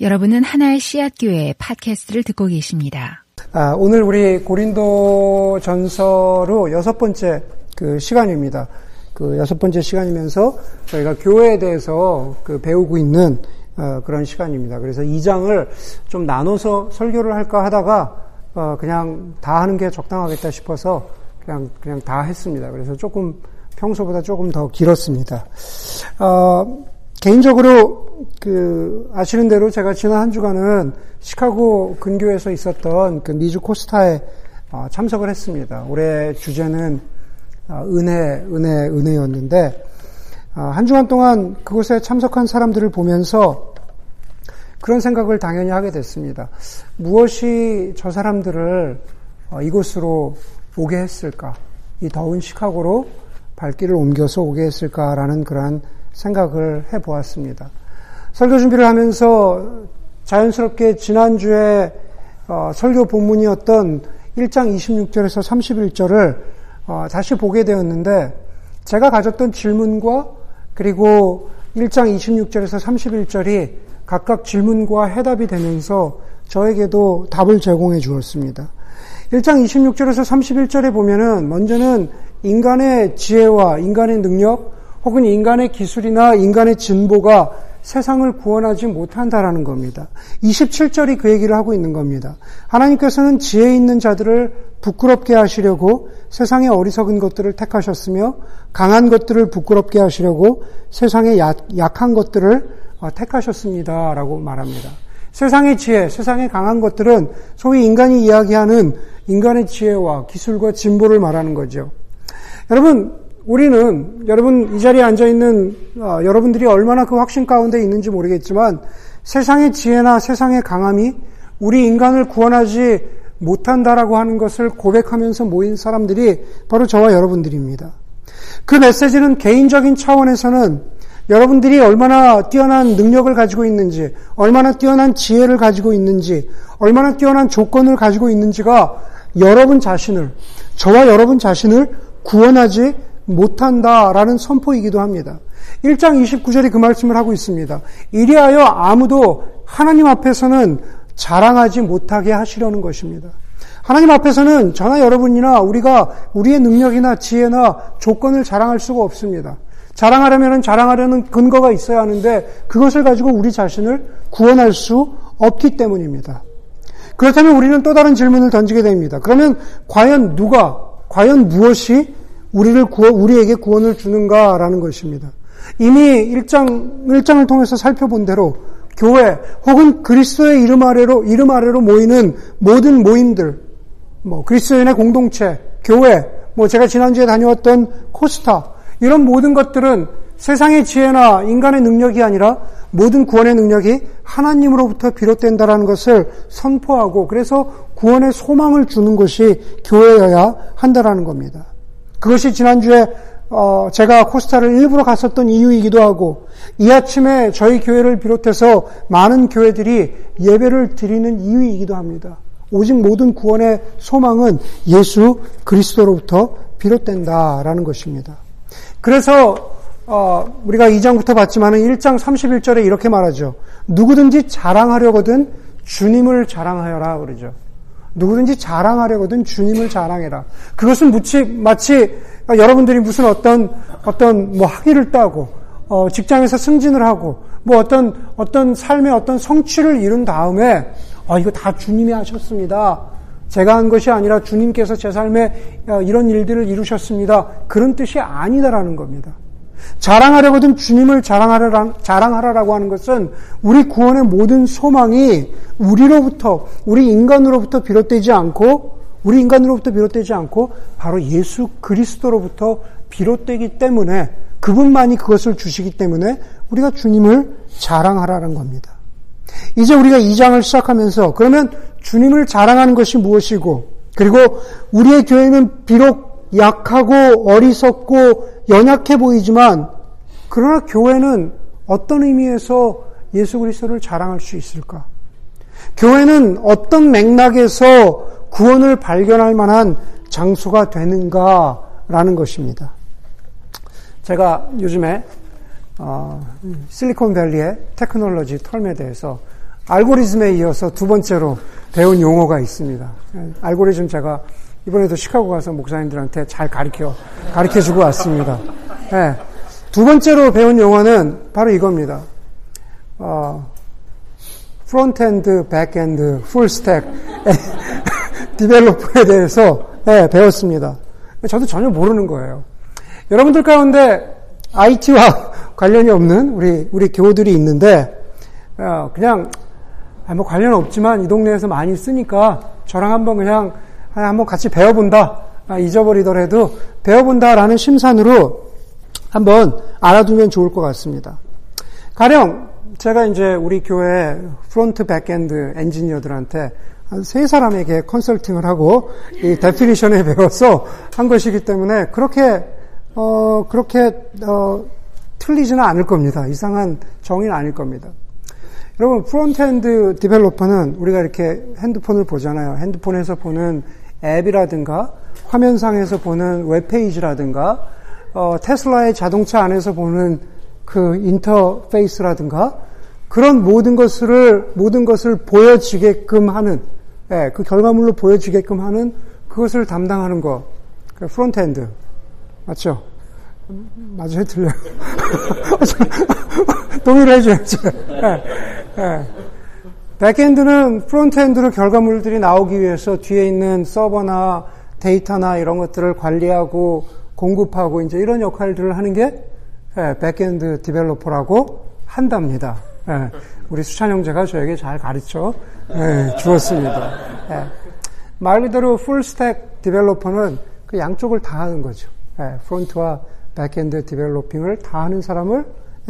여러분은 하나의 씨앗 교회 팟캐스트를 듣고 계십니다. 아, 오늘 우리 고린도 전서로 여섯 번째 그 시간입니다. 그 여섯 번째 시간이면서 저희가 교회에 대해서 그 배우고 있는 어, 그런 시간입니다. 그래서 이 장을 좀 나눠서 설교를 할까 하다가 어, 그냥 다 하는 게 적당하겠다 싶어서 그냥 그냥 다 했습니다. 그래서 조금 평소보다 조금 더 길었습니다. 어, 개인적으로 그 아시는 대로 제가 지난 한 주간은 시카고 근교에서 있었던 그 미주 코스타에 어, 참석을 했습니다. 올해 주제는 어, 은혜, 은혜, 은혜였는데 어, 한 주간 동안 그곳에 참석한 사람들을 보면서 그런 생각을 당연히 하게 됐습니다. 무엇이 저 사람들을 이곳으로 오게 했을까? 이 더운 시카고로 발길을 옮겨서 오게 했을까라는 그러한 생각을 해 보았습니다. 설교 준비를 하면서 자연스럽게 지난주에 어, 설교 본문이었던 1장 26절에서 31절을 어, 다시 보게 되었는데 제가 가졌던 질문과 그리고 1장 26절에서 31절이 각각 질문과 해답이 되면서 저에게도 답을 제공해 주었습니다. 1장 26절에서 31절에 보면은 먼저는 인간의 지혜와 인간의 능력, 혹은 인간의 기술이나 인간의 진보가 세상을 구원하지 못한다라는 겁니다. 27절이 그 얘기를 하고 있는 겁니다. 하나님께서는 지혜 있는 자들을 부끄럽게 하시려고 세상의 어리석은 것들을 택하셨으며 강한 것들을 부끄럽게 하시려고 세상의 약, 한 것들을 어, 택하셨습니다라고 말합니다. 세상의 지혜, 세상의 강한 것들은 소위 인간이 이야기하는 인간의 지혜와 기술과 진보를 말하는 거죠. 여러분, 우리는 여러분 이 자리에 앉아 있는 어, 여러분들이 얼마나 그 확신 가운데 있는지 모르겠지만 세상의 지혜나 세상의 강함이 우리 인간을 구원하지 못한다라고 하는 것을 고백하면서 모인 사람들이 바로 저와 여러분들입니다. 그 메시지는 개인적인 차원에서는 여러분들이 얼마나 뛰어난 능력을 가지고 있는지, 얼마나 뛰어난 지혜를 가지고 있는지, 얼마나 뛰어난 조건을 가지고 있는지가 여러분 자신을, 저와 여러분 자신을 구원하지 못한다라는 선포이기도 합니다. 1장 29절이 그 말씀을 하고 있습니다. 이리하여 아무도 하나님 앞에서는 자랑하지 못하게 하시려는 것입니다. 하나님 앞에서는 저나 여러분이나 우리가 우리의 능력이나 지혜나 조건을 자랑할 수가 없습니다. 자랑하려면 자랑하려는 근거가 있어야 하는데 그것을 가지고 우리 자신을 구원할 수 없기 때문입니다. 그렇다면 우리는 또 다른 질문을 던지게 됩니다. 그러면 과연 누가, 과연 무엇이 우리를 구원, 우리에게 구원을 주는가라는 것입니다. 이미 1장, 1장을 통해서 살펴본 대로 교회 혹은 그리스도의 이름 아래로, 이름 아래로 모이는 모든 모임들, 뭐, 그리스도인의 공동체, 교회, 뭐, 제가 지난주에 다녀왔던 코스타, 이런 모든 것들은 세상의 지혜나 인간의 능력이 아니라 모든 구원의 능력이 하나님으로부터 비롯된다라는 것을 선포하고 그래서 구원의 소망을 주는 것이 교회여야 한다라는 겁니다. 그것이 지난주에 어, 제가 코스타를 일부러 갔었던 이유이기도 하고 이 아침에 저희 교회를 비롯해서 많은 교회들이 예배를 드리는 이유이기도 합니다. 오직 모든 구원의 소망은 예수 그리스도로부터 비롯된다라는 것입니다. 그래서 어, 우리가 2장부터 봤지만 1장 31절에 이렇게 말하죠. 누구든지 자랑하려거든 주님을 자랑하여라 그러죠. 누구든지 자랑하려거든 주님을 자랑해라. 그것은 무치, 마치 여러분들이 무슨 어떤 어떤 뭐 학위를 따고 어, 직장에서 승진을 하고 뭐 어떤 어떤 삶의 어떤 성취를 이룬 다음에 어, 이거 다 주님이 하셨습니다. 제가 한 것이 아니라 주님께서 제 삶에 어, 이런 일들을 이루셨습니다. 그런 뜻이 아니다라는 겁니다. 자랑하려거든 주님을 자랑하라, 자랑하라라고 하는 것은 우리 구원의 모든 소망이 우리로부터, 우리 인간으로부터 비롯되지 않고, 우리 인간으로부터 비롯되지 않고, 바로 예수 그리스도로부터 비롯되기 때문에, 그분만이 그것을 주시기 때문에, 우리가 주님을 자랑하라는 겁니다. 이제 우리가 이 장을 시작하면서, 그러면 주님을 자랑하는 것이 무엇이고, 그리고 우리의 교회는 비록 약하고 어리석고 연약해 보이지만 그러나 교회는 어떤 의미에서 예수 그리스도를 자랑할 수 있을까? 교회는 어떤 맥락에서 구원을 발견할 만한 장소가 되는가라는 것입니다. 제가 요즘에 어, 실리콘밸리의 테크놀로지 term에 대해서 알고리즘에 이어서 두 번째로 배운 용어가 있습니다. 알고리즘 제가 이번에도 시카고 가서 목사님들한테 잘 가르쳐, 가르쳐 주고 왔습니다. 네. 두 번째로 배운 용어는 바로 이겁니다. 어, frontend, backend, full stack, developer에 대해서 네, 배웠습니다. 저도 전혀 모르는 거예요. 여러분들 가운데 IT와 관련이 없는 우리, 우리 교우들이 있는데, 어, 그냥, 아, 뭐 관련 없지만 이 동네에서 많이 쓰니까 저랑 한번 그냥 한번 같이 배워본다. 아, 잊어버리더라도 배워본다라는 심산으로 한번 알아두면 좋을 것 같습니다. 가령 제가 이제 우리 교회 front backend 엔지니어들한테 한 세 사람에게 컨설팅을 하고 이 definition에 배워서 한 것이기 때문에 그렇게 어 그렇게 어 틀리지는 않을 겁니다. 이상한 정의는 아닐 겁니다. 여러분 frontend developer는 우리가 이렇게 핸드폰을 보잖아요. 핸드폰에서 보는 앱이라든가 화면상에서 보는 웹페이지라든가 어, 테슬라의 자동차 안에서 보는 그 인터페이스라든가 그런 모든 것을 모든 것을 보여지게끔 하는 예, 그 결과물로 보여지게끔 하는 그것을 담당하는 거 그 frontend 맞죠? 맞아요, 틀려요. 동의를 해줘야죠. 예, 예. backend는 frontend로 결과물들이 나오기 위해서 뒤에 있는 서버나 데이터나 이런 것들을 관리하고 공급하고 이제 이런 역할들을 하는 게 예, backend developer라고 한답니다. 예, 우리 수찬 형제가 저에게 잘 가르쳐 예, 주었습니다. 말 그대로 full stack developer는 그 양쪽을 다 하는 거죠. front와 backend developing을 다 하는 사람을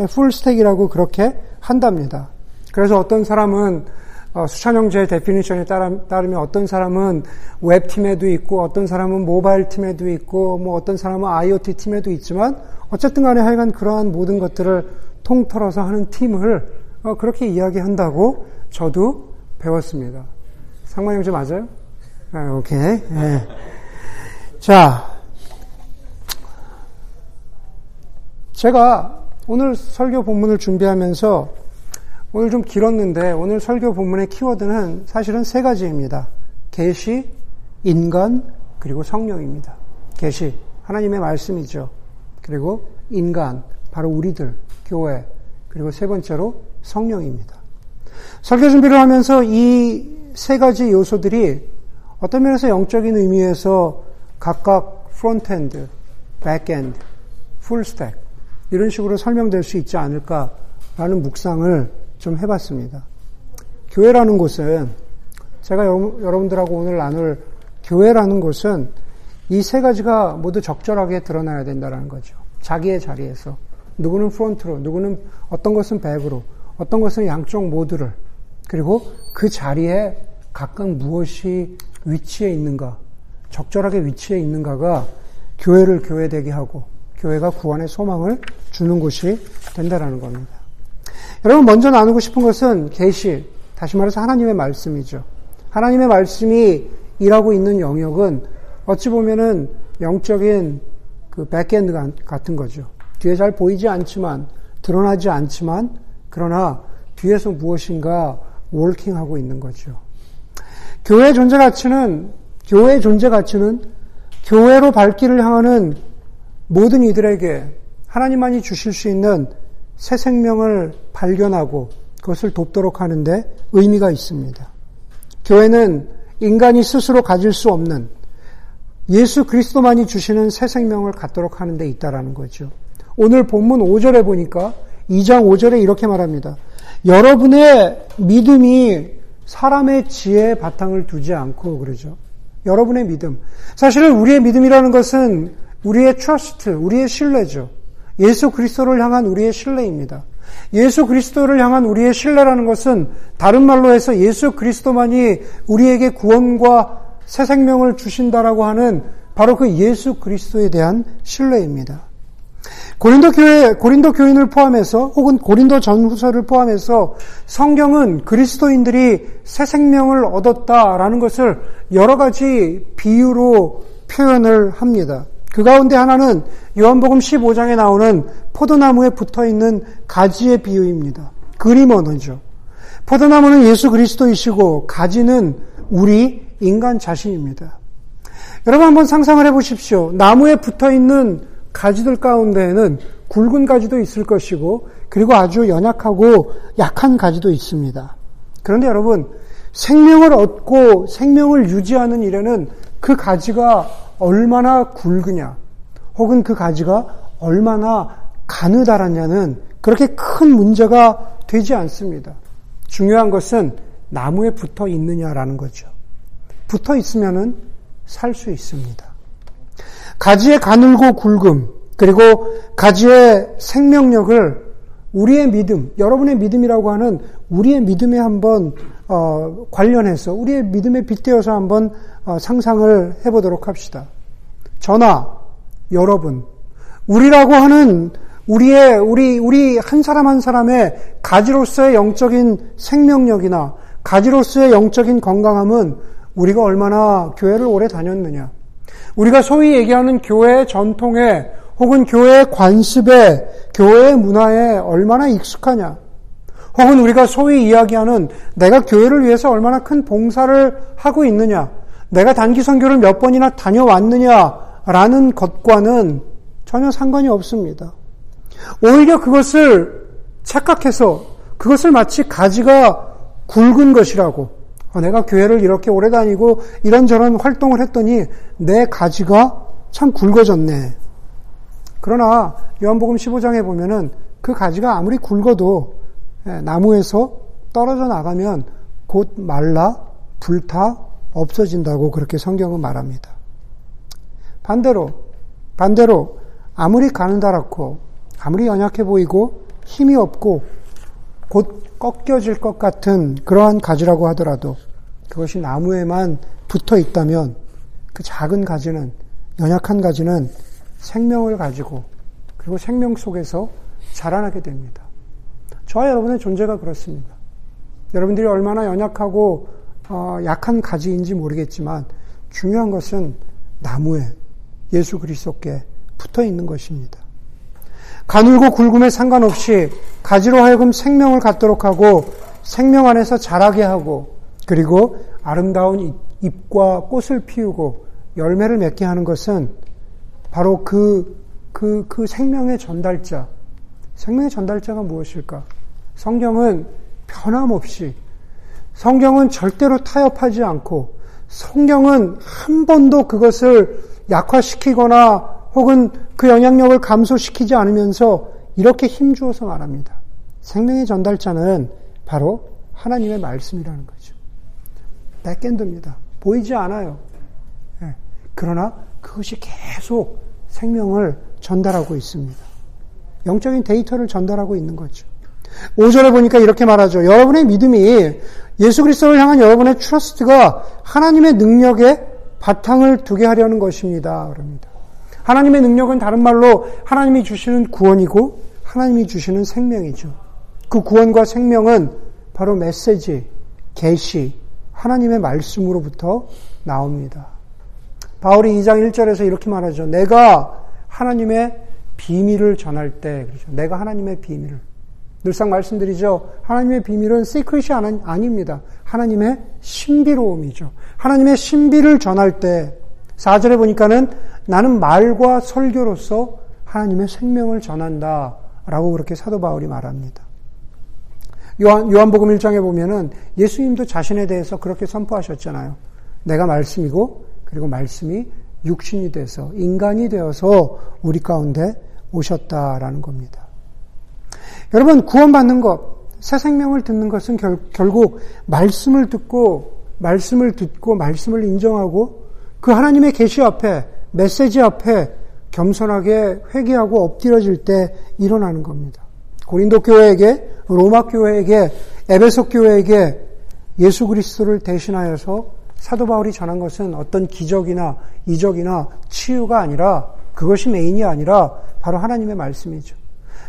full stack이라고 그렇게 한답니다. 그래서 어떤 사람은 어, 수찬 형제의 definition에 따르면 어떤 사람은 웹팀에도 있고 어떤 사람은 모바일 팀에도 있고 뭐 어떤 사람은 IoT 팀에도 있지만 어쨌든 간에 하여간 그러한 모든 것들을 통틀어서 하는 팀을 어, 그렇게 이야기한다고 저도 배웠습니다. 상만 형제 맞아요? 아, 오케이. 네. 자, 제가 오늘 설교 본문을 준비하면서 오늘 좀 길었는데 오늘 설교 본문의 키워드는 사실은 세 가지입니다. 계시, 인간, 그리고 성령입니다. 계시, 하나님의 말씀이죠. 그리고 인간, 바로 우리들, 교회, 그리고 세 번째로 성령입니다. 설교 준비를 하면서 이 세 가지 요소들이 어떤 면에서 영적인 의미에서 각각 frontend, backend, full stack 이런 식으로 설명될 수 있지 않을까라는 묵상을 좀 해봤습니다. 교회라는 곳은 제가 여러분들하고 오늘 나눌 교회라는 곳은 이 세 가지가 모두 적절하게 드러나야 된다는 거죠. 자기의 자리에서. 누구는 프론트로, 누구는 어떤 것은 백으로, 어떤 것은 양쪽 모두를, 그리고 그 자리에 각각 무엇이 위치해 있는가, 적절하게 위치해 있는가가 교회를 교회되게 하고, 교회가 구원의 소망을 주는 곳이 된다라는 겁니다. 여러분 먼저 나누고 싶은 것은 계시, 다시 말해서 하나님의 말씀이죠. 하나님의 말씀이 일하고 있는 영역은 어찌 보면은 영적인 그 backend 같은 거죠. 뒤에 잘 보이지 않지만 드러나지 않지만 그러나 뒤에서 무엇인가 working하고 있는 거죠. 교회 존재 가치는 교회 존재 가치는 교회로 발길을 향하는 모든 이들에게 하나님만이 주실 수 있는 새 생명을 발견하고 그것을 돕도록 하는데 의미가 있습니다. 교회는 인간이 스스로 가질 수 없는 예수 그리스도만이 주시는 새 생명을 갖도록 하는 데 있다라는 거죠. 오늘 본문 5절에 보니까 2장 5절에 이렇게 말합니다. 여러분의 믿음이 사람의 지혜에 바탕을 두지 않고 그러죠. 여러분의 믿음. 사실은 우리의 믿음이라는 것은 우리의 trust, 우리의 신뢰죠. 예수 그리스도를 향한 우리의 신뢰입니다. 예수 그리스도를 향한 우리의 신뢰라는 것은 다른 말로 해서 예수 그리스도만이 우리에게 구원과 새 생명을 주신다라고 하는 바로 그 예수 그리스도에 대한 신뢰입니다. 고린도 교회, 고린도 교인을 포함해서 혹은 고린도 전후서를 포함해서 성경은 그리스도인들이 새 생명을 얻었다라는 것을 여러 가지 비유로 표현을 합니다. 그 가운데 하나는 요한복음 15장에 나오는 포도나무에 붙어 있는 가지의 비유입니다. 그림 언어죠. 포도나무는 예수 그리스도이시고 가지는 우리 인간 자신입니다. 여러분 한번 상상을 해보십시오. 나무에 붙어 있는 가지들 가운데에는 굵은 가지도 있을 것이고, 그리고 아주 연약하고 약한 가지도 있습니다. 그런데 여러분, 생명을 얻고 생명을 유지하는 일에는 그 가지가 얼마나 굵으냐, 혹은 그 가지가 얼마나 가느다랐냐는 그렇게 큰 문제가 되지 않습니다. 중요한 것은 나무에 붙어 있느냐라는 거죠. 붙어 있으면은 살 수 있습니다. 가지의 가늘고 굵음, 그리고 가지의 생명력을 우리의 믿음, 여러분의 믿음이라고 하는 우리의 믿음에 한번 어, 관련해서 우리의 믿음에 빗대어서 한번 어, 상상을 해보도록 합시다. 저나 여러분, 우리라고 하는 우리의 우리 우리 한 사람 한 사람의 가지로서의 영적인 생명력이나 가지로서의 영적인 건강함은 우리가 얼마나 교회를 오래 다녔느냐. 우리가 소위 얘기하는 교회 전통에 혹은 교회 관습에 교회 문화에 얼마나 익숙하냐. 혹은 우리가 소위 이야기하는 내가 교회를 위해서 얼마나 큰 봉사를 하고 있느냐. 내가 단기 선교를 몇 번이나 다녀왔느냐라는 것과는 전혀 상관이 없습니다. 오히려 그것을 착각해서 그것을 마치 가지가 굵은 것이라고 어, 내가 교회를 이렇게 오래 다니고 이런저런 활동을 했더니 내 가지가 참 굵어졌네. 그러나 요한복음 15장에 보면은 그 가지가 아무리 굵어도 예, 나무에서 떨어져 나가면 곧 말라 불타 없어진다고 그렇게 성경은 말합니다. 반대로 반대로 아무리 가느다랗고 아무리 연약해 보이고 힘이 없고 곧 꺾여질 것 같은 그러한 가지라고 하더라도 그것이 나무에만 붙어 있다면 그 작은 가지는 연약한 가지는 생명을 가지고 그리고 생명 속에서 자라나게 됩니다. 저와 여러분의 존재가 그렇습니다. 여러분들이 얼마나 연약하고 어, 약한 가지인지 모르겠지만 중요한 것은 나무에 예수 그리스도께 붙어 있는 것입니다. 가늘고 굵음에 상관없이 가지로 하여금 생명을 갖도록 하고 생명 안에서 자라게 하고 그리고 아름다운 잎과 꽃을 피우고 열매를 맺게 하는 것은 바로 그, 그, 그 생명의 전달자. 생명의 전달자가 무엇일까? 성경은 변함없이, 성경은 절대로 타협하지 않고, 성경은 한 번도 그것을 약화시키거나 혹은 그 영향력을 감소시키지 않으면서 이렇게 힘주어서 말합니다. 생명의 전달자는 바로 하나님의 말씀이라는 거죠. backend입니다. 보이지 않아요. 네. 그러나 그것이 계속 생명을 전달하고 있습니다. 영적인 데이터를 전달하고 있는 거죠. 5절에 보니까 이렇게 말하죠. 여러분의 믿음이 예수 그리스도를 향한 여러분의 trust가 하나님의 능력에 바탕을 두게 하려는 것입니다. 그럽니다. 하나님의 능력은 다른 말로 하나님이 주시는 구원이고 하나님이 주시는 생명이죠. 그 구원과 생명은 바로 메시지, 계시, 하나님의 말씀으로부터 나옵니다. 바울이 2장 1절에서 이렇게 말하죠. 내가 하나님의 비밀을 전할 때, 그렇죠. 내가 하나님의 비밀을. 늘상 말씀드리죠. 하나님의 비밀은 secret이 아닙니다. 하나님의 신비로움이죠. 하나님의 신비를 전할 때, 4절에 보니까는 나는 말과 설교로서 하나님의 생명을 전한다. 라고 그렇게 사도 바울이 말합니다. 요한, 요한복음 1장에 보면은 예수님도 자신에 대해서 그렇게 선포하셨잖아요. 내가 말씀이고, 그리고 말씀이 육신이 돼서, 인간이 되어서 우리 가운데 오셨다라는 겁니다. 여러분, 구원받는 것, 새 생명을 듣는 것은 결, 결국 말씀을 듣고, 말씀을 듣고, 말씀을 인정하고, 그 하나님의 계시 앞에 메시지 앞에 겸손하게 회개하고 엎드려질 때 일어나는 겁니다. 고린도 교회에게, 로마 교회에게, 에베소 교회에게 예수 그리스도를 대신하여서 사도 바울이 전한 것은 어떤 기적이나 이적이나 치유가 아니라 그것이 메인이 아니라 바로 하나님의 말씀이죠.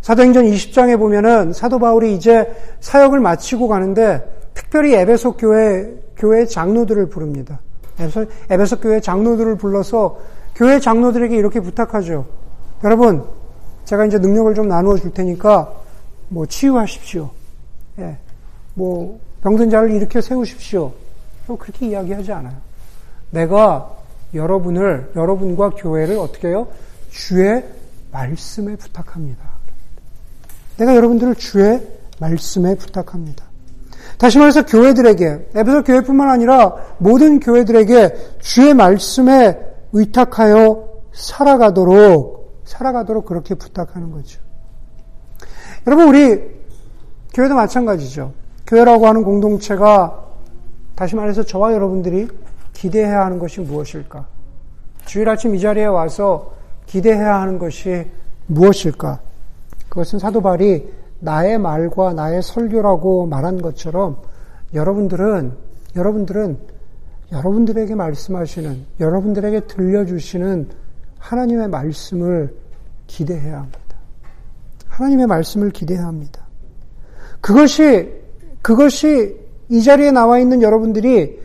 사도행전 20장에 보면은 사도 바울이 이제 사역을 마치고 가는데 특별히 에베소 교회 교회 장로들을 부릅니다. 에베소, 에베소 교회 장로들을 불러서 교회 장로들에게 이렇게 부탁하죠. 여러분, 제가 이제 능력을 좀 나누어 줄 테니까 뭐 치유하십시오. 예. 뭐 병든 자를 일으켜 세우십시오. 그렇게 이야기하지 않아요. 내가 여러분을 여러분과 교회를 어떻게 해요? 주의 말씀에 부탁합니다. 내가 여러분들을 주의 말씀에 부탁합니다. 다시 말해서 교회들에게 에베소 교회뿐만 아니라 모든 교회들에게 주의 말씀에 의탁하여 살아가도록 살아가도록 그렇게 부탁하는 거죠. 여러분 우리 교회도 마찬가지죠. 교회라고 하는 공동체가 다시 말해서 저와 여러분들이 기대해야 하는 것이 무엇일까? 주일 아침 이 자리에 와서 기대해야 하는 것이 무엇일까? 그것은 사도 바리 나의 말과 나의 설교라고 말한 것처럼 여러분들은 여러분들은 여러분들에게 말씀하시는 여러분들에게 들려주시는 하나님의 말씀을 기대해야 합니다. 하나님의 말씀을 기대해야 합니다. 그것이 그것이 이 자리에 나와 있는 여러분들이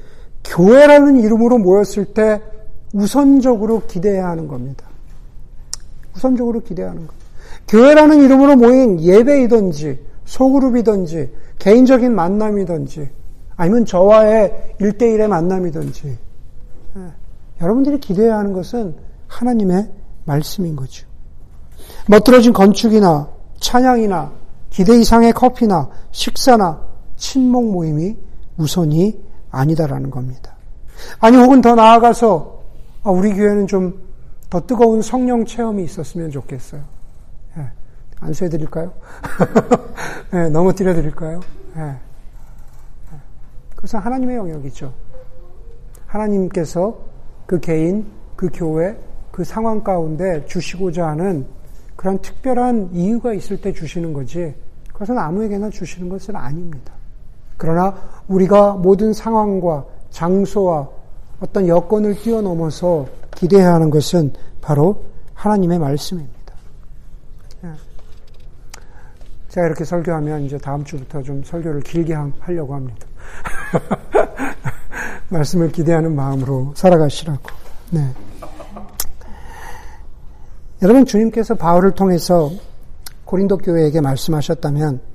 교회라는 이름으로 모였을 때 우선적으로 기대해야 하는 겁니다. 우선적으로 기대하는 것. 교회라는 이름으로 모인 예배이든지 소그룹이든지 개인적인 만남이든지 아니면 저와의 일대일의 만남이든지 예, 여러분들이 기대해야 하는 것은 하나님의 말씀인 거죠. 멋들어진 건축이나 찬양이나 기대 이상의 커피나 식사나 친목 모임이 우선이 아니다라는 겁니다. 아니 혹은 더 나아가서 아, 우리 교회는 좀 더 뜨거운 성령 체험이 있었으면 좋겠어요. 안수해드릴까요? 네, 넘어뜨려드릴까요? 네. 그것은 하나님의 영역이죠. 하나님께서 그 개인, 그 교회, 그 상황 가운데 주시고자 하는 그런 특별한 이유가 있을 때 주시는 거지, 그것은 아무에게나 주시는 것은 아닙니다. 그러나 우리가 모든 상황과 장소와 어떤 여건을 뛰어넘어서 기대해야 하는 것은 바로 하나님의 말씀입니다. 제가 이렇게 설교하면 이제 다음 주부터 좀 설교를 길게 하려고 합니다. 말씀을 기대하는 마음으로 살아가시라고. 네. 여러분 주님께서 바울을 통해서 고린도 교회에게 말씀하셨다면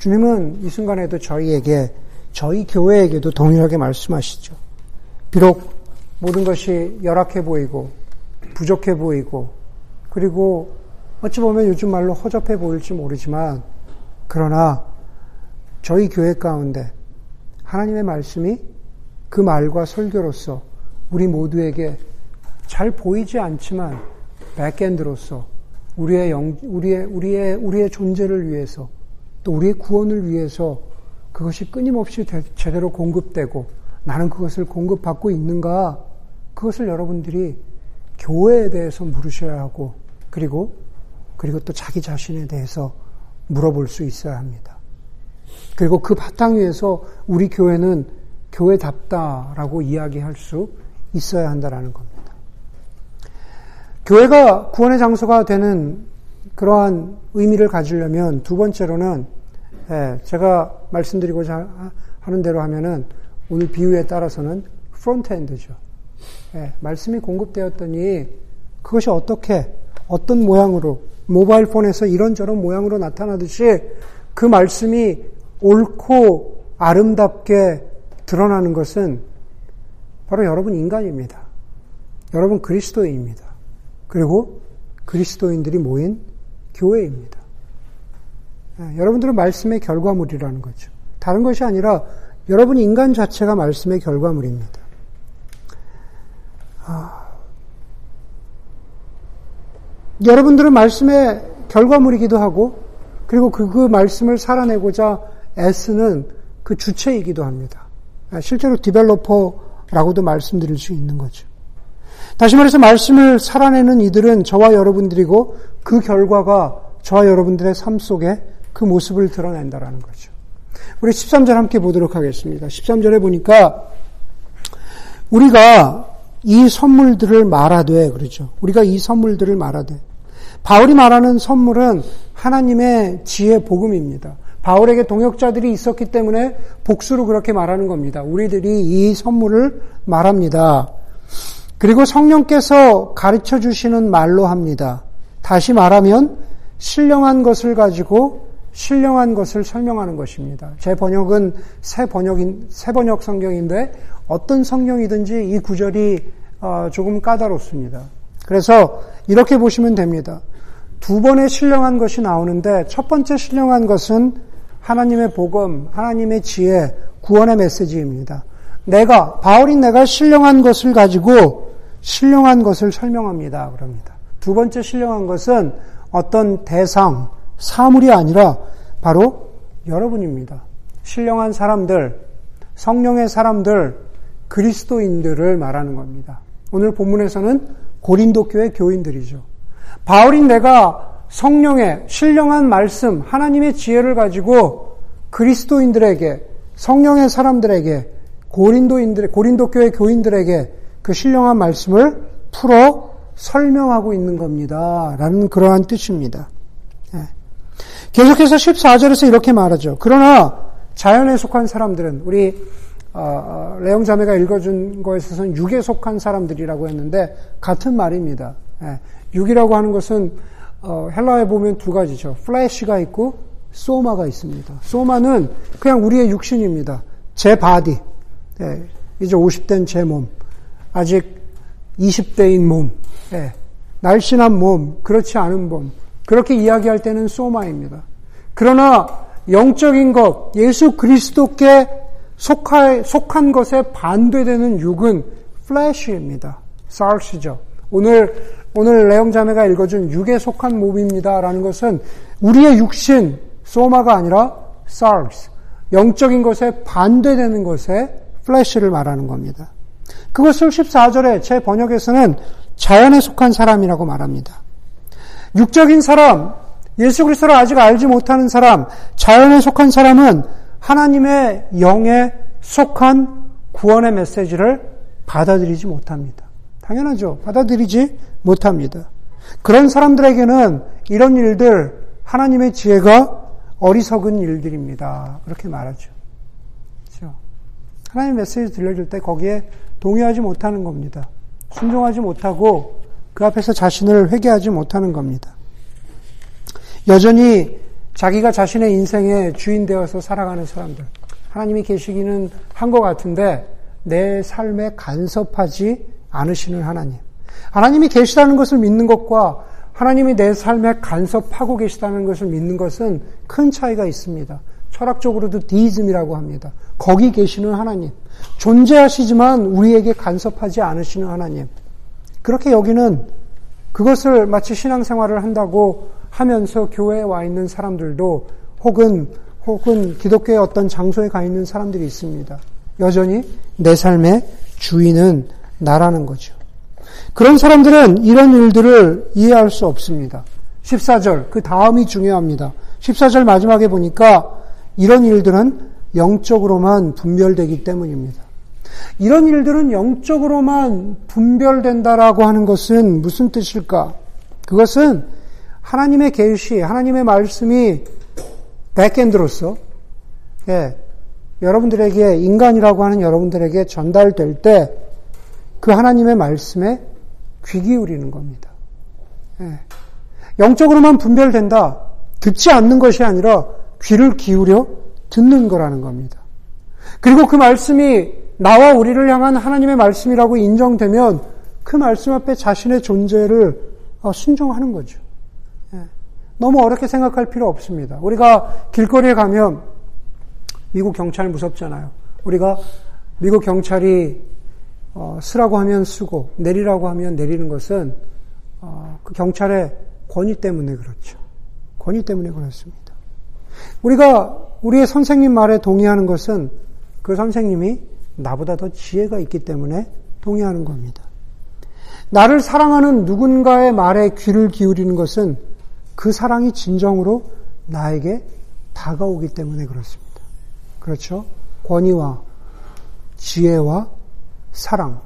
주님은 이 순간에도 저희에게 저희 교회에게도 동일하게 말씀하시죠. 비록 모든 것이 열악해 보이고 부족해 보이고 그리고 어찌 보면 요즘 말로 허접해 보일지 모르지만 그러나 저희 교회 가운데 하나님의 말씀이 그 말과 설교로서 우리 모두에게 잘 보이지 않지만 백엔드로서 우리의 영, 우리의, 우리의, 우리의 존재를 위해서 또 우리의 구원을 위해서 그것이 끊임없이 대, 제대로 공급되고 나는 그것을 공급받고 있는가 그것을 여러분들이 교회에 대해서 물으셔야 하고 그리고 그리고 또 자기 자신에 대해서 물어볼 수 있어야 합니다. 그리고 그 바탕 위에서 우리 교회는 교회답다라고 이야기할 수 있어야 한다라는 겁니다. 교회가 구원의 장소가 되는 그러한 의미를 가지려면 두 번째로는 예, 제가 말씀드리고자 하는 대로 하면은 오늘 비유에 따라서는 프론트엔드죠. 예, 말씀이 공급되었더니 그것이 어떻게 어떤 모양으로 모바일 폰에서 이런저런 모양으로 나타나듯이 그 말씀이 옳고 아름답게 드러나는 것은 바로 여러분 인간입니다. 여러분 그리스도인입니다. 그리고 그리스도인들이 모인 교회입니다. 예, 여러분들은 말씀의 결과물이라는 거죠. 다른 것이 아니라 여러분 인간 자체가 말씀의 결과물입니다. 아, 여러분들은 말씀의 결과물이기도 하고 그리고 그, 그 말씀을 살아내고자 애쓰는 그 주체이기도 합니다. 실제로 디벨로퍼라고도 말씀드릴 수 있는 거죠. 다시 말해서 말씀을 살아내는 이들은 저와 여러분들이고 그 결과가 저와 여러분들의 삶 속에 그 모습을 드러낸다라는 거죠. 우리 13절 함께 보도록 하겠습니다. 13절에 보니까 우리가 이 선물들을 말하되 그러죠. 우리가 이 선물들을 말하되 바울이 말하는 선물은 하나님의 지혜 복음입니다. 바울에게 동역자들이 있었기 때문에 복수로 그렇게 말하는 겁니다. 우리들이 이 선물을 말합니다. 그리고 성령께서 가르쳐 주시는 말로 합니다. 다시 말하면 신령한 것을 가지고 신령한 것을 설명하는 것입니다. 제 번역은 새 번역인 새 번역 성경인데 어떤 성경이든지 이 구절이 어, 조금 까다롭습니다. 그래서 이렇게 보시면 됩니다. 두 번의 신령한 것이 나오는데 첫 번째 신령한 것은 하나님의 복음, 하나님의 지혜, 구원의 메시지입니다. 내가 바울인 내가 신령한 것을 가지고 신령한 것을 설명합니다. 그럽니다. 두 번째 신령한 것은 어떤 대상, 사물이 아니라 바로 여러분입니다. 신령한 사람들, 성령의 사람들, 그리스도인들을 말하는 겁니다. 오늘 본문에서는 고린도 교회 교인들이죠. 바울인 내가 성령의 신령한 말씀, 하나님의 지혜를 가지고 그리스도인들에게, 성령의 사람들에게, 고린도인들, 고린도 교회 교인들에게 그 신령한 말씀을 풀어 설명하고 있는 겁니다. 라는 그러한 뜻입니다. 예. 계속해서 14절에서 이렇게 말하죠. 그러나 자연에 속한 사람들은 우리 어, 어, 레옹 자매가 읽어준 거에 있어서는 육에 속한 사람들이라고 했는데 같은 말입니다. 예. 육이라고 하는 것은 어, 헬라에 보면 두 가지죠. flesh가 있고 σῶμα가 있습니다. σῶμα는 그냥 우리의 육신입니다. 제 body. 예, 이제 50대인 제 몸. 아직 20대인 몸. 예, 날씬한 몸. 그렇지 않은 몸. 그렇게 이야기할 때는 소마입니다. 그러나 영적인 것, 예수 그리스도께 속하, 속한 것에 반대되는 육은 플래시입니다. 살시죠. 오늘 오늘 레영 자매가 읽어준 육에 속한 몸입니다라는 것은 우리의 육신 소마가 아니라 SARS 영적인 것에 반대되는 것에 플래시를 말하는 겁니다. 그것을 14절에 제 번역에서는 자연에 속한 사람이라고 말합니다. 육적인 사람, 예수 그리스도를 아직 알지 못하는 사람, 자연에 속한 사람은 하나님의 영에 속한 구원의 메시지를 받아들이지 못합니다. 당연하죠. 받아들이지 못합니다. 그런 사람들에게는 이런 일들 하나님의 지혜가 어리석은 일들입니다. 그렇게 말하죠. 그렇죠? 하나님 메시지 들려줄 때 거기에 동의하지 못하는 겁니다. 순종하지 못하고 그 앞에서 자신을 회개하지 못하는 겁니다. 여전히 자기가 자신의 인생의 주인 되어서 살아가는 사람들. 하나님이 계시기는 한 것 같은데 내 삶에 간섭하지 않으시는 하나님. 하나님이 계시다는 것을 믿는 것과 하나님이 내 삶에 간섭하고 계시다는 것을 믿는 것은 큰 차이가 있습니다. 철학적으로도 디이즘이라고 합니다. 거기 계시는 하나님. 존재하시지만 우리에게 간섭하지 않으시는 하나님. 그렇게 여기는 그것을 마치 신앙생활을 한다고 하면서 교회에 와 있는 사람들도 혹은 혹은 기독교의 어떤 장소에 가 있는 사람들이 있습니다. 여전히 내 삶의 주인은 나라는 거죠. 그런 사람들은 이런 일들을 이해할 수 없습니다. 14절, 그 다음이 중요합니다. 14절 마지막에 보니까 이런 일들은 영적으로만 분별되기 때문입니다. 이런 일들은 영적으로만 분별된다라고 하는 것은 무슨 뜻일까? 그것은 하나님의 계시, 하나님의 말씀이 백엔드로서 예, 여러분들에게 인간이라고 하는 여러분들에게 전달될 때 그 하나님의 말씀에 귀 기울이는 겁니다. 예, 영적으로만 분별된다. 듣지 않는 것이 아니라 귀를 기울여 듣는 거라는 겁니다. 그리고 그 말씀이 나와 우리를 향한 하나님의 말씀이라고 인정되면 그 말씀 앞에 자신의 존재를 어, 순종하는 거죠. 너무 어렵게 생각할 필요 없습니다. 우리가 길거리에 가면 미국 경찰 무섭잖아요. 우리가 미국 경찰이 어, 쓰라고 하면 쓰고 내리라고 하면 내리는 것은 어, 그 경찰의 권위 때문에 그렇죠. 권위 때문에 그렇습니다. 우리가 우리의 선생님 말에 동의하는 것은 그 선생님이 나보다 더 지혜가 있기 때문에 동의하는 겁니다. 나를 사랑하는 누군가의 말에 귀를 기울이는 것은 그 사랑이 진정으로 나에게 다가오기 때문에 그렇습니다. 그렇죠? 권위와 지혜와 사랑.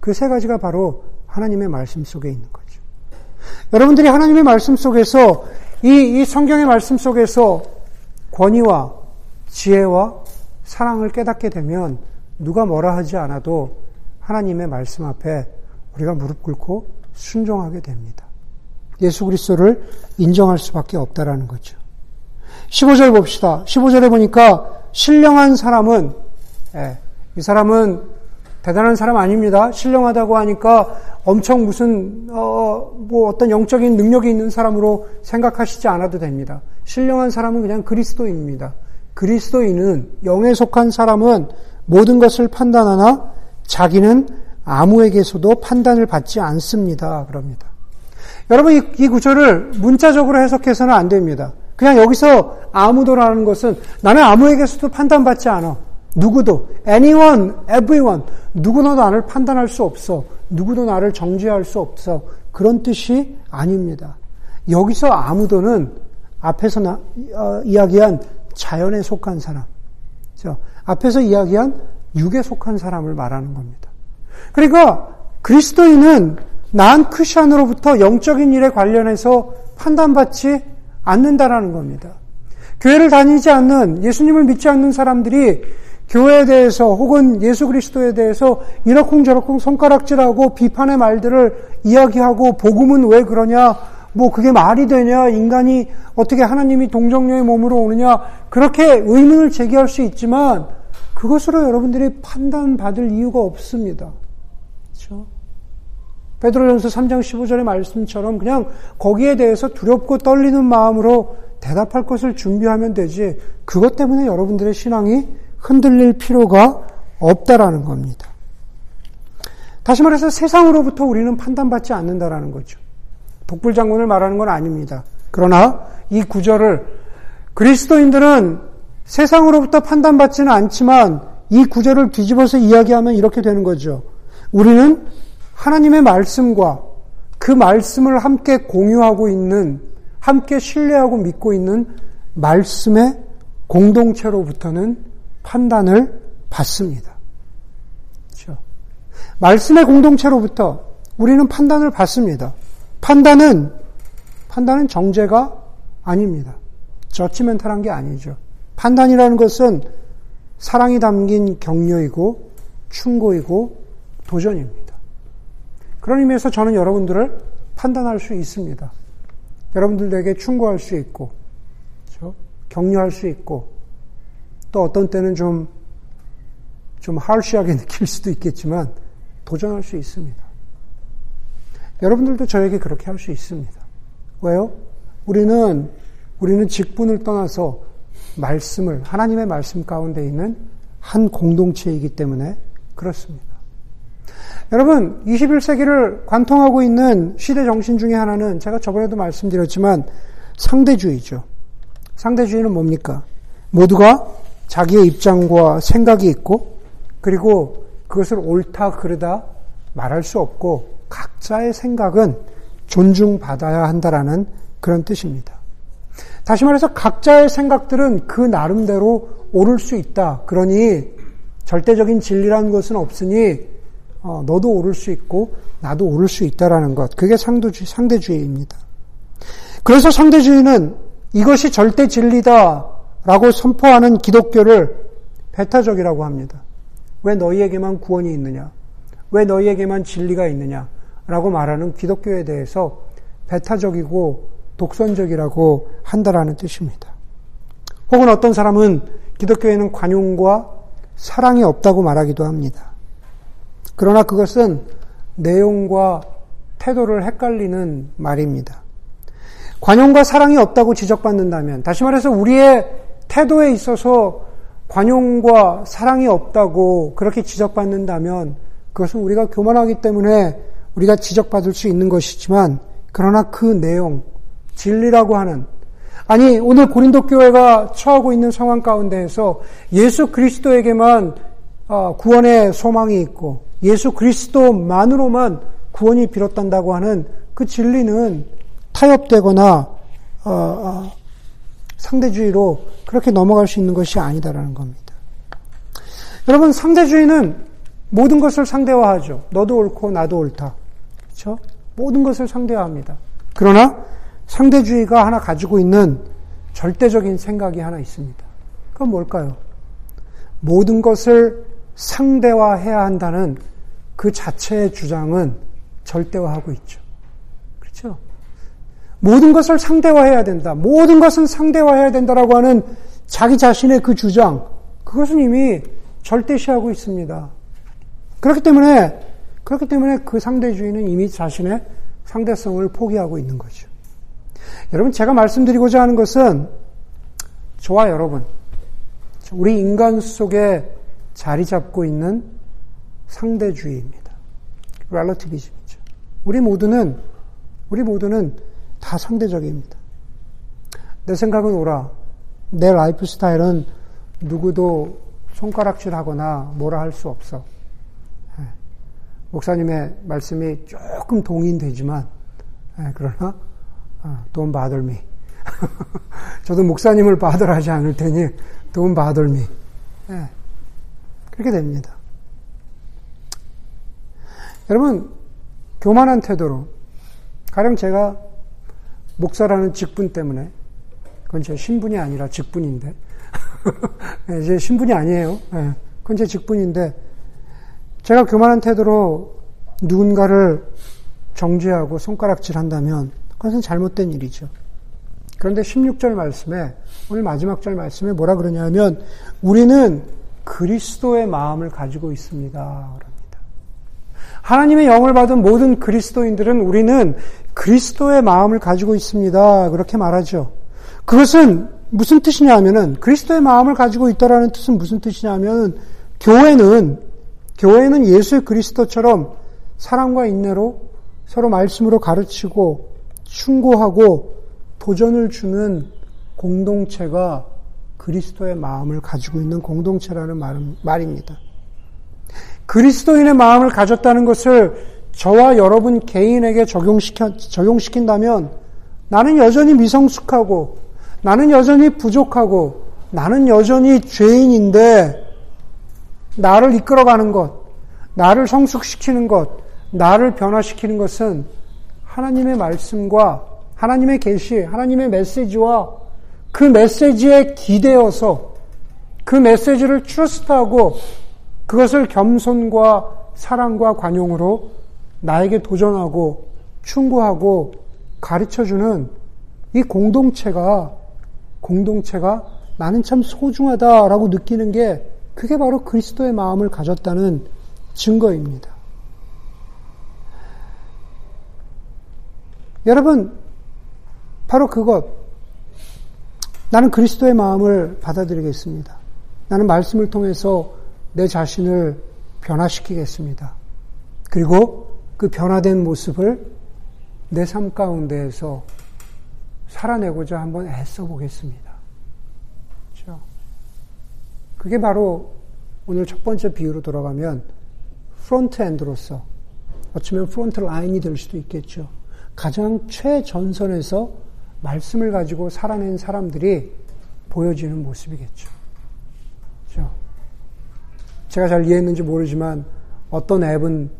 그 세 가지가 바로 하나님의 말씀 속에 있는 거죠. 여러분들이 하나님의 말씀 속에서 이, 이 성경의 말씀 속에서 권위와 지혜와 사랑을 깨닫게 되면 누가 뭐라 하지 않아도 하나님의 말씀 앞에 우리가 무릎 꿇고 순종하게 됩니다. 예수 그리스도를 인정할 수밖에 없다라는 거죠. 15절 봅시다. 15절에 보니까 신령한 사람은 예, 이 사람은 대단한 사람 아닙니다. 신령하다고 하니까 엄청 무슨 어, 뭐 어떤 영적인 능력이 있는 사람으로 생각하시지 않아도 됩니다. 신령한 사람은 그냥 그리스도인입니다. 그리스도인은 영에 속한 사람은 모든 것을 판단하나 자기는 아무에게서도 판단을 받지 않습니다. 그럽니다. 여러분 이, 이 구절을 문자적으로 해석해서는 안 됩니다. 그냥 여기서 아무도라는 것은 나는 아무에게서도 판단받지 않아. 누구도 anyone, everyone 누구도 나를 판단할 수 없어. 누구도 나를 정죄할 수 없어. 그런 뜻이 아닙니다. 여기서 아무도는 앞에서 나, 어, 이야기한 자연에 속한 사람, 저 앞에서 이야기한 육에 속한 사람을 말하는 겁니다. 그러니까 그리스도인은 난 크리스천으로부터 영적인 일에 관련해서 판단받지 않는다라는 겁니다. 교회를 다니지 않는 예수님을 믿지 않는 사람들이 교회에 대해서 혹은 예수 그리스도에 대해서 이러쿵저러쿵 손가락질하고 비판의 말들을 이야기하고 복음은 왜 그러냐 뭐 그게 말이 되냐 인간이 어떻게 하나님이 동정녀의 몸으로 오느냐 그렇게 의문을 제기할 수 있지만 그것으로 여러분들이 판단받을 이유가 없습니다. 그렇죠? 베드로전서 3장 15절의 말씀처럼 그냥 거기에 대해서 두렵고 떨리는 마음으로 대답할 것을 준비하면 되지 그것 때문에 여러분들의 신앙이 흔들릴 필요가 없다라는 겁니다. 다시 말해서 세상으로부터 우리는 판단받지 않는다라는 거죠. 독불장군을 말하는 건 아닙니다. 그러나 이 구절을 그리스도인들은 세상으로부터 판단받지는 않지만 이 구절을 뒤집어서 이야기하면 이렇게 되는 거죠. 우리는 하나님의 말씀과 그 말씀을 함께 공유하고 있는, 함께 신뢰하고 믿고 있는 말씀의 공동체로부터는 판단을 받습니다. 그렇죠? 말씀의 공동체로부터 우리는 판단을 받습니다. 판단은 판단은 정죄가 아닙니다. 저치멘탈한 게 아니죠. 판단이라는 것은 사랑이 담긴 격려이고 충고이고 도전입니다. 그런 의미에서 저는 여러분들을 판단할 수 있습니다. 여러분들에게 충고할 수 있고, 그렇죠? 격려할 수 있고, 또 어떤 때는 좀, 좀 하르시하게 느낄 수도 있겠지만, 도전할 수 있습니다. 여러분들도 저에게 그렇게 할 수 있습니다. 왜요? 우리는, 우리는 직분을 떠나서 말씀을, 하나님의 말씀 가운데 있는 한 공동체이기 때문에 그렇습니다. 여러분, 21세기를 관통하고 있는 시대 정신 중에 하나는 제가 저번에도 말씀드렸지만 상대주의죠. 상대주의는 뭡니까? 모두가 자기의 입장과 생각이 있고 그리고 그것을 옳다 그르다 말할 수 없고 각자의 생각은 존중받아야 한다라는 그런 뜻입니다. 다시 말해서 각자의 생각들은 그 나름대로 옳을 수 있다. 그러니 절대적인 진리라는 것은 없으니 어, 너도 옳을 수 있고 나도 옳을 수 있다라는 것. 그게 상대주의, 상대주의입니다. 그래서 상대주의는 이것이 절대 진리다 라고 선포하는 기독교를 배타적이라고 합니다. 왜 너희에게만 구원이 있느냐? 왜 너희에게만 진리가 있느냐? 라고 말하는 기독교에 대해서 배타적이고 독선적이라고 한다라는 뜻입니다. 혹은 어떤 사람은 기독교에는 관용과 사랑이 없다고 말하기도 합니다. 그러나 그것은 내용과 태도를 헷갈리는 말입니다. 관용과 사랑이 없다고 지적받는다면, 다시 말해서 우리의 태도에 있어서 관용과 사랑이 없다고 그렇게 지적받는다면, 그것은 우리가 교만하기 때문에 우리가 지적받을 수 있는 것이지만, 그러나 그 내용, 진리라고 하는 아니 오늘 고린도 교회가 처하고 있는 상황 가운데에서 예수 그리스도에게만 어, 구원의 소망이 있고 예수 그리스도만으로만 구원이 비롯된다고 하는 그 진리는 타협되거나 어, 어, 상대주의로 그렇게 넘어갈 수 있는 것이 아니다라는 겁니다. 여러분 상대주의는 모든 것을 상대화하죠. 너도 옳고 나도 옳다. 그렇죠? 모든 것을 상대화합니다. 그러나 상대주의가 하나 가지고 있는 절대적인 생각이 하나 있습니다. 그건 뭘까요? 모든 것을 상대화해야 한다는 그 자체의 주장은 절대화하고 있죠. 모든 것을 상대화해야 된다. 모든 것은 상대화해야 된다라고 하는 자기 자신의 그 주장, 그것은 이미 절대시하고 있습니다. 그렇기 때문에, 그렇기 때문에 그 상대주의는 이미 자신의 상대성을 포기하고 있는 거죠. 여러분, 제가 말씀드리고자 하는 것은 저와 여러분, 우리 인간 속에 자리 잡고 있는 상대주의입니다. 렐러티비즘이죠. 우리 모두는, 우리 모두는 다 상대적입니다. 내 생각은 오라. 내 라이프 스타일은 누구도 손가락질 하거나 뭐라 할 수 없어. 예. 목사님의 말씀이 조금 동의되지만, 예, 그러나, 돈 받을미. 저도 목사님을 받으하지 않을 테니, 돈 받을미. 예. 그렇게 됩니다. 여러분, 교만한 태도로, 가령 제가 목사라는 직분 때문에, 그건 제 신분이 아니라 직분인데, 네, 제 신분이 아니에요. 네, 그건 제 직분인데, 제가 교만한 태도로 누군가를 정죄하고 손가락질 한다면, 그것은 잘못된 일이죠. 그런데 16절 말씀에, 오늘 마지막 절 말씀에 뭐라 그러냐면, 우리는 그리스도의 마음을 가지고 있습니다. 하나님의 영을 받은 모든 그리스도인들은 우리는 그리스도의 마음을 가지고 있습니다. 그렇게 말하죠. 그것은 무슨 뜻이냐 하면은 그리스도의 마음을 가지고 있다라는 뜻은 무슨 뜻이냐면 교회는 교회는 예수 그리스도처럼 사랑과 인내로 서로 말씀으로 가르치고 충고하고 도전을 주는 공동체가 그리스도의 마음을 가지고 있는 공동체라는 말입니다. 그리스도인의 마음을 가졌다는 것을 저와 여러분 개인에게 적용시켜, 적용시킨다면 나는 여전히 미성숙하고 나는 여전히 부족하고 나는 여전히 죄인인데 나를 이끌어가는 것, 나를 성숙시키는 것, 나를 변화시키는 것은 하나님의 말씀과 하나님의 계시, 하나님의 메시지와 그 메시지에 기대어서 그 메시지를 트러스트하고 그것을 겸손과 사랑과 관용으로 나에게 도전하고 충고하고 가르쳐주는 이 공동체가 공동체가 나는 참 소중하다라고 느끼는 게 그게 바로 그리스도의 마음을 가졌다는 증거입니다. 여러분, 바로 그것. 나는 그리스도의 마음을 받아들이겠습니다. 나는 말씀을 통해서 내 자신을 변화시키겠습니다. 그리고 그 변화된 모습을 내 삶 가운데에서 살아내고자 한번 애써 보겠습니다. 그렇죠? 그게 바로 오늘 첫 번째 비유로 돌아가면 frontend로서 어쩌면 프론트 라인이 될 수도 있겠죠. 가장 최전선에서 말씀을 가지고 살아낸 사람들이 보여지는 모습이겠죠. 제가 잘 이해했는지 모르지만 어떤 앱은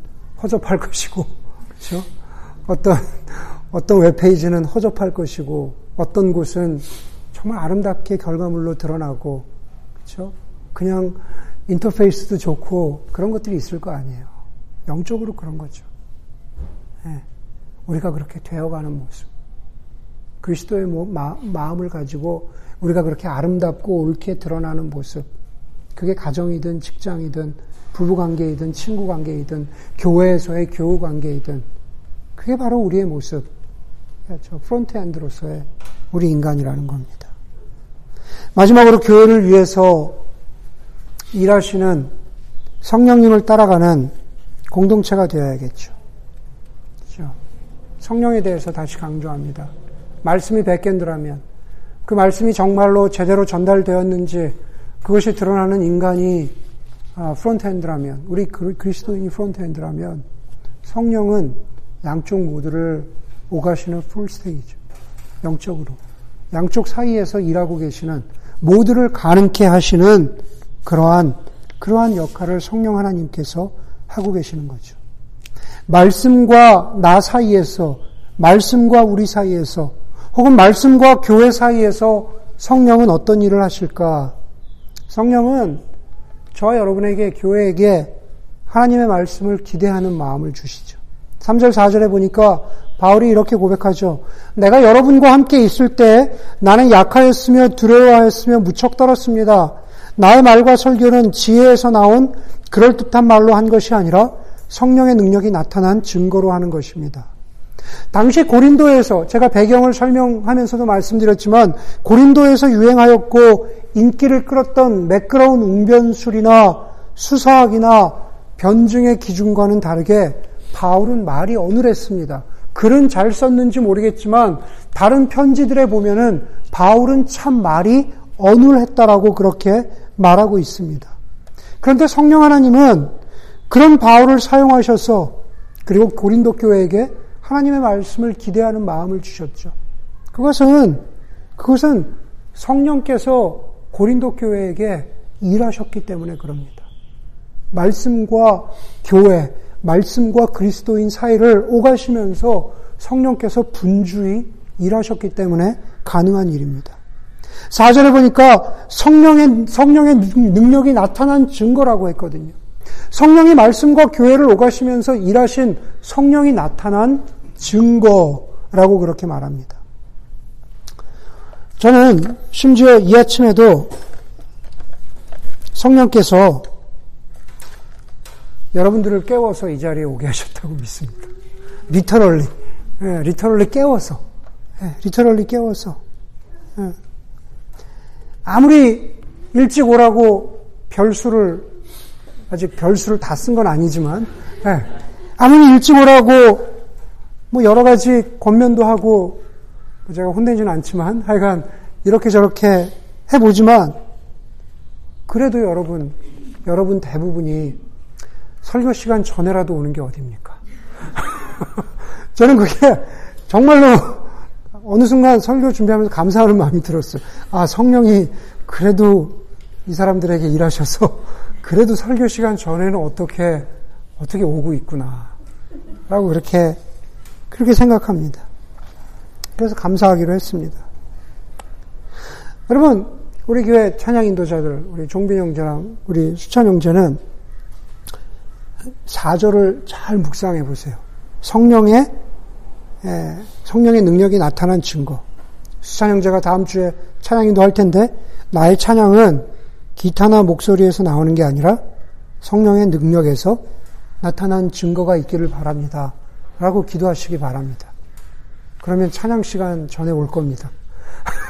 허접할 것이고, 그렇죠? 어떤 어떤 웹페이지는 허접할 것이고 어떤 곳은 정말 아름답게 결과물로 드러나고 그렇죠? 그냥 인터페이스도 좋고 그런 것들이 있을 거 아니에요. 영적으로 그런 거죠. 네. 우리가 그렇게 되어가는 모습. 그리스도의 마, 마음을 가지고 우리가 그렇게 아름답고 옳게 드러나는 모습. 그게 가정이든 직장이든 부부관계이든 친구관계이든 교회에서의 교우관계이든 그게 바로 우리의 모습. 저 프론트엔드로서의 우리 인간이라는 겁니다. 마지막으로 교회를 위해서 일하시는 성령님을 따라가는 공동체가 되어야겠죠. 그렇죠? 성령에 대해서 다시 강조합니다. 말씀이 backend라면 그 말씀이 정말로 제대로 전달되었는지 그것이 드러나는 인간이 아, frontend라면 우리 그리스도인이 frontend라면 성령은 양쪽 모두를 오가시는 full stack이죠. 영적으로. 양쪽 사이에서 일하고 계시는 모두를 가능케 하시는 그러한 그러한 역할을 성령 하나님께서 하고 계시는 거죠. 말씀과 나 사이에서 말씀과 우리 사이에서 혹은 말씀과 교회 사이에서 성령은 어떤 일을 하실까? 성령은 저와 여러분에게 교회에게 하나님의 말씀을 기대하는 마음을 주시죠. 3절, 4절에 보니까 바울이 이렇게 고백하죠. 내가 여러분과 함께 있을 때 나는 약하였으며 두려워하였으며 무척 떨었습니다. 나의 말과 설교는 지혜에서 나온 그럴듯한 말로 한 것이 아니라 성령의 능력이 나타난 증거로 하는 것입니다. 당시 고린도에서 제가 배경을 설명하면서도 말씀드렸지만 고린도에서 유행하였고 인기를 끌었던 매끄러운 웅변술이나 수사학이나 변증의 기준과는 다르게 바울은 말이 어눌했습니다. 글은 잘 썼는지 모르겠지만 다른 편지들에 보면은 바울은 참 말이 어눌했다라고 그렇게 말하고 있습니다. 그런데 성령 하나님은 그런 바울을 사용하셔서 그리고 고린도 교회에게 하나님의 말씀을 기대하는 마음을 주셨죠. 그것은 그것은 성령께서 고린도 교회에게 일하셨기 때문에 그럽니다. 말씀과 교회, 말씀과 그리스도인 사이를 오가시면서 성령께서 분주히 일하셨기 때문에 가능한 일입니다. 4절에 보니까 성령의, 성령의 능력이 나타난 증거라고 했거든요. 성령이 말씀과 교회를 오가시면서 일하신 성령이 나타난 증거라고 그렇게 말합니다. 저는 심지어 이 아침에도 성령께서 여러분들을 깨워서 이 자리에 오게 하셨다고 믿습니다. literally, 예, literally 깨워서, 예, literally 깨워서. 예. 아무리 일찍 오라고 별수를 아직 별수를 다 쓴 건 아니지만 예, 아무리 일찍 오라고 뭐 여러 가지 권면도 하고 제가 혼내지는 않지만 하여간 이렇게 저렇게 해보지만 그래도 여러분 여러분 대부분이 설교 시간 전에라도 오는 게 어딥니까? 저는 그게 정말로 어느 순간 설교 준비하면서 감사하는 마음이 들었어요. 아, 성령이 그래도 이 사람들에게 일하셔서 그래도 설교 시간 전에는 어떻게, 어떻게 오고 있구나. 라고 그렇게, 그렇게 생각합니다. 그래서 감사하기로 했습니다. 여러분, 우리 교회 찬양 인도자들, 우리 종빈 형제랑 우리 수찬 형제는 4절을 잘 묵상해 보세요. 성령의 예, 성령의 능력이 나타난 증거. 수찬 형제가 다음 주에 찬양인도 할 텐데 나의 찬양은 기타나 목소리에서 나오는 게 아니라 성령의 능력에서 나타난 증거가 있기를 바랍니다. 라고 기도하시기 바랍니다. 그러면 찬양 시간 전에 올 겁니다.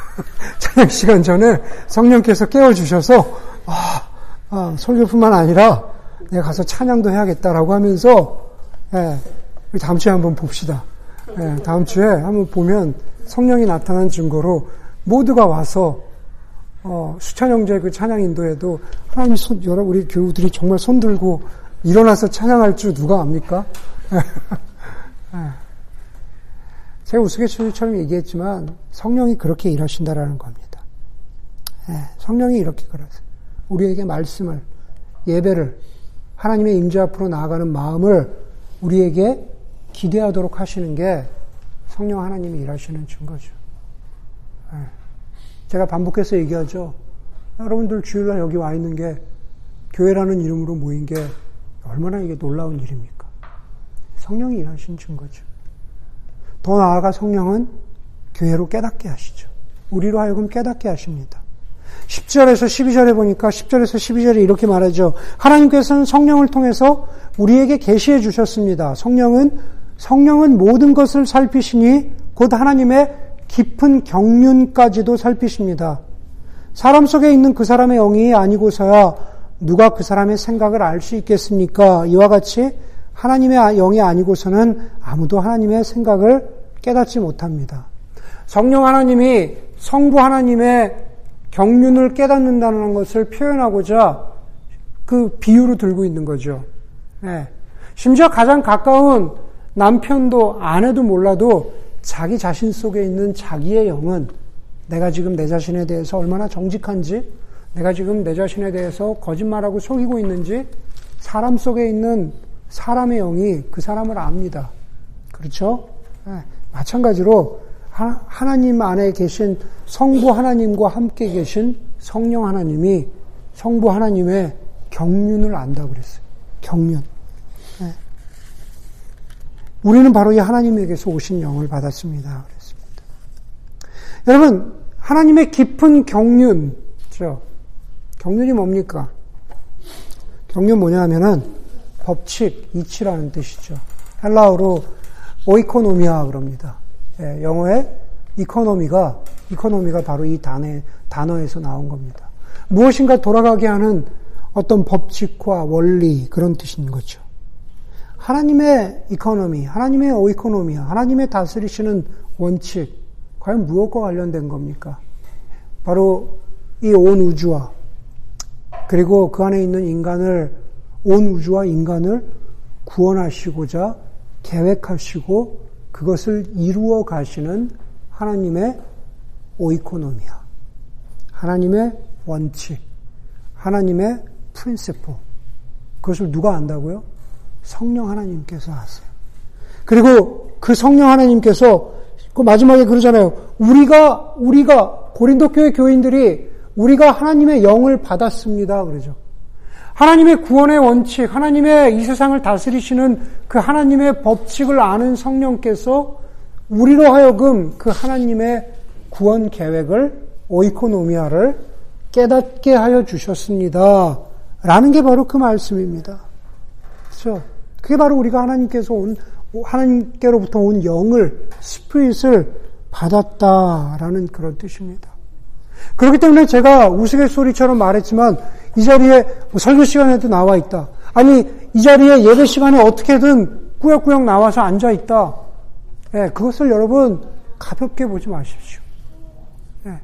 찬양 시간 전에 성령께서 깨워주셔서, 아, 아, 설교뿐만 아니라 내가 가서 찬양도 해야겠다라고 하면서 예, 다음 주에 한번 봅시다. 예, 다음 주에 한번 보면 성령이 나타난 증거로 모두가 와서 어, 수찬 형제 그 찬양 인도에도 하나님 손, 여러 우리 교우들이 정말 손 들고 일어나서 찬양할 줄 누가 압니까? 예. 제가 우스갯소리처럼 얘기했지만 성령이 그렇게 일하신다라는 겁니다. 예, 성령이 이렇게 그러세요. 우리에게 말씀을 예배를 하나님의 임재 앞으로 나아가는 마음을 우리에게 기대하도록 하시는 게 성령 하나님이 일하시는 증거죠. 예. 제가 반복해서 얘기하죠. 여러분들 주일날 여기 와 있는 게 교회라는 이름으로 모인 게 얼마나 이게 놀라운 일입니까? 성령이 일하신 증거죠. 더 나아가 성령은 교회로 깨닫게 하시죠. 우리로 하여금 깨닫게 하십니다. 10절에서 12절에 보니까 10절에서 12절에 이렇게 말하죠. 하나님께서는 성령을 통해서 우리에게 계시해 주셨습니다. 성령은 성령은 모든 것을 살피시니 곧 하나님의 깊은 경륜까지도 살피십니다. 사람 속에 있는 그 사람의 영이 아니고서야 누가 그 사람의 생각을 알 수 있겠습니까? 이와 같이 하나님의 영이 아니고서는 아무도 하나님의 생각을 깨닫지 못합니다. 성령 하나님이 성부 하나님의 경륜을 깨닫는다는 것을 표현하고자 그 비유로 들고 있는 거죠. 네. 심지어 가장 가까운 남편도 아내도 몰라도 자기 자신 속에 있는 자기의 영은 내가 지금 내 자신에 대해서 얼마나 정직한지, 내가 지금 내 자신에 대해서 거짓말하고 속이고 있는지, 사람 속에 있는 사람의 영이 그 사람을 압니다. 그렇죠? 네. 마찬가지로 하나님 안에 계신 성부 하나님과 함께 계신 성령 하나님이 성부 하나님의 경륜을 안다고 그랬어요. 경륜. 네. 우리는 바로 이 하나님에게서 오신 영을 받았습니다. 그랬습니다. 여러분, 하나님의 깊은 경륜, 죠 경륜이 뭡니까? 경륜 뭐냐 하면은 법칙, 이치라는 뜻이죠. 헬라어로 οἰκονομία 그럽니다. 예, 영어의 economy가 economy가 바로 이 단어, 단어에서 나온 겁니다. 무엇인가 돌아가게 하는 어떤 법칙과 원리 그런 뜻인 거죠. 하나님의 economy, 하나님의 οἰκονομία, 하나님의 다스리시는 원칙, 과연 무엇과 관련된 겁니까? 바로 이 온 우주와 그리고 그 안에 있는 인간을 온 우주와 인간을 구원하시고자 계획하시고 그것을 이루어 가시는 하나님의 오이코노미아, 하나님의 원칙, 하나님의 프린시포. 그것을 누가 안다고요? 성령 하나님께서 아세요. 그리고 그 성령 하나님께서 그 마지막에 그러잖아요. 우리가 우리가 고린도 교회 교인들이 우리가 하나님의 영을 받았습니다. 그러죠. 하나님의 구원의 원칙, 하나님의 이 세상을 다스리시는 그 하나님의 법칙을 아는 성령께서 우리로 하여금 그 하나님의 구원 계획을 오이코노미아를 깨닫게 하여 주셨습니다. 라는 게 바로 그 말씀입니다. 그렇죠? 그게 바로 우리가 하나님께서 온 하나님께로부터 온 영을 스피릿을 받았다라는 그런 뜻입니다. 그렇기 때문에 제가 우스갯소리처럼 말했지만 이 자리에 뭐 설교 시간에도 나와 있다. 아니 이 자리에 예배 시간에 어떻게든 꾸역꾸역 나와서 앉아 있다. 예, 그것을 여러분 가볍게 보지 마십시오. 예,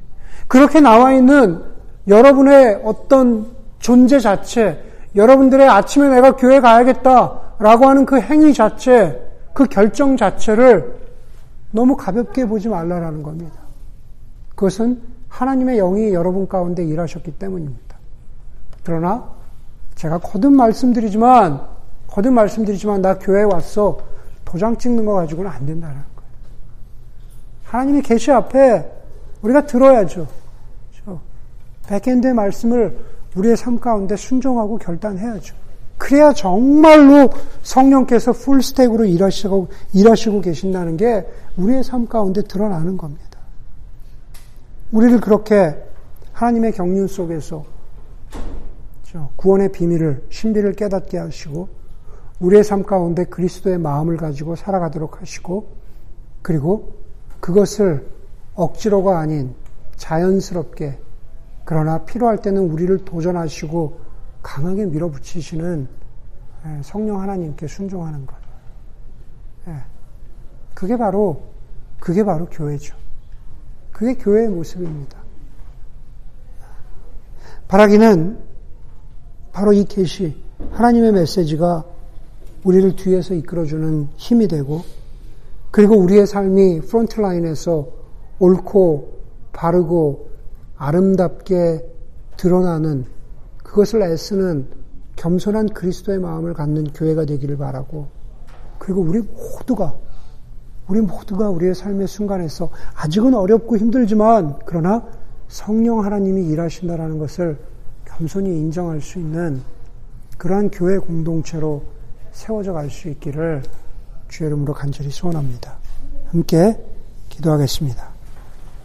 그렇게 나와 있는 여러분의 어떤 존재 자체, 여러분들의 아침에 내가 교회 가야겠다라고 하는 그 행위 자체, 그 결정 자체를 너무 가볍게 보지 말라라는 겁니다. 그것은 하나님의 영이 여러분 가운데 일하셨기 때문입니다. 그러나 제가 거듭 말씀드리지만 거듭 말씀드리지만 나 교회에 왔어 도장 찍는 거 가지고는 안 된다는 거예요. 하나님의 계시 앞에 우리가 들어야죠. 그렇죠? backend의 말씀을 우리의 삶 가운데 순종하고 결단해야죠. 그래야 정말로 성령께서 full stack으로 일하시고, 일하시고 계신다는 게 우리의 삶 가운데 드러나는 겁니다. 우리를 그렇게 하나님의 경륜 속에서 구원의 비밀을, 신비를 깨닫게 하시고, 우리의 삶 가운데 그리스도의 마음을 가지고 살아가도록 하시고, 그리고 그것을 억지로가 아닌 자연스럽게, 그러나 필요할 때는 우리를 도전하시고 강하게 밀어붙이시는 예, 성령 하나님께 순종하는 것. 예. 그게 바로, 그게 바로 교회죠. 그게 교회의 모습입니다. 바라기는 바로 이 계시, 하나님의 메시지가 우리를 뒤에서 이끌어주는 힘이 되고, 그리고 우리의 삶이 프론트라인에서 옳고 바르고 아름답게 드러나는 그것을 애쓰는 겸손한 그리스도의 마음을 갖는 교회가 되기를 바라고, 그리고 우리 모두가 우리 모두가 우리의 삶의 순간에서 아직은 어렵고 힘들지만 그러나 성령 하나님이 일하신다라는 것을 겸손히 인정할 수 있는 그러한 교회 공동체로 세워져 갈 수 있기를 주의 이름으로 간절히 소원합니다. 함께 기도하겠습니다.